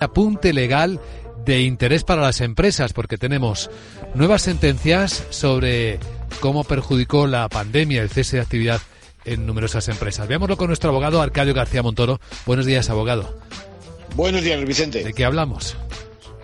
apunte legal de interés para las empresas, porque tenemos nuevas sentencias sobre cómo perjudicó la pandemia el cese de actividad en numerosas empresas. Veámoslo con nuestro abogado Arcadio García Montoro. Buenos días, abogado. Buenos días, Vicente. ¿De qué hablamos?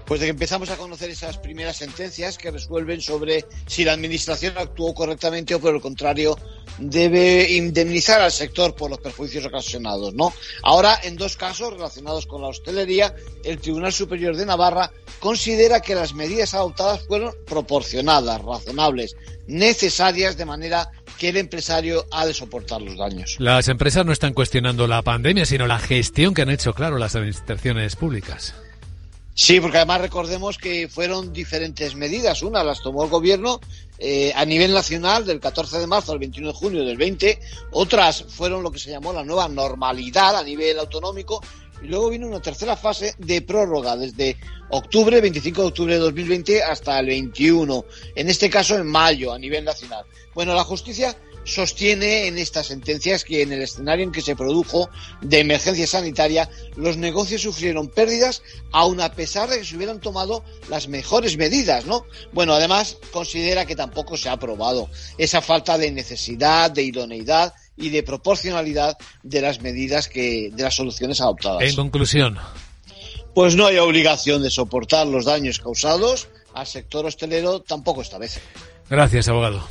Pues de que empezamos a conocer esas primeras sentencias que resuelven sobre si la Administración actuó correctamente o, por el contrario, debe indemnizar al sector por los perjuicios ocasionados, ¿no? Ahora, en dos casos relacionados con la hostelería, el Tribunal Superior de Navarra considera que las medidas adoptadas fueron proporcionadas, razonables, necesarias, de manera que el empresario ha de soportar los daños. Las empresas no están cuestionando la pandemia, sino la gestión que han hecho, claro, las administraciones públicas. Sí, porque además recordemos que fueron diferentes medidas. Una las tomó el gobierno eh, a nivel nacional del 14 de marzo al 21 de junio del 20. Otras fueron lo que se llamó la nueva normalidad a nivel autonómico. Y luego vino una tercera fase de prórroga desde octubre, 25 de octubre de 2020 hasta el 21. En este caso en mayo a nivel nacional. Bueno, la justicia sostiene en estas sentencias que en el escenario en que se produjo de emergencia sanitaria, los negocios sufrieron pérdidas aun a pesar de que se hubieran tomado las mejores medidas, ¿no? Bueno, además considera que tampoco se ha aprobado esa falta de necesidad, de idoneidad y de proporcionalidad de las medidas que de las soluciones adoptadas. En conclusión, pues no hay obligación de soportar los daños causados al sector hostelero tampoco esta vez. Gracias, abogado.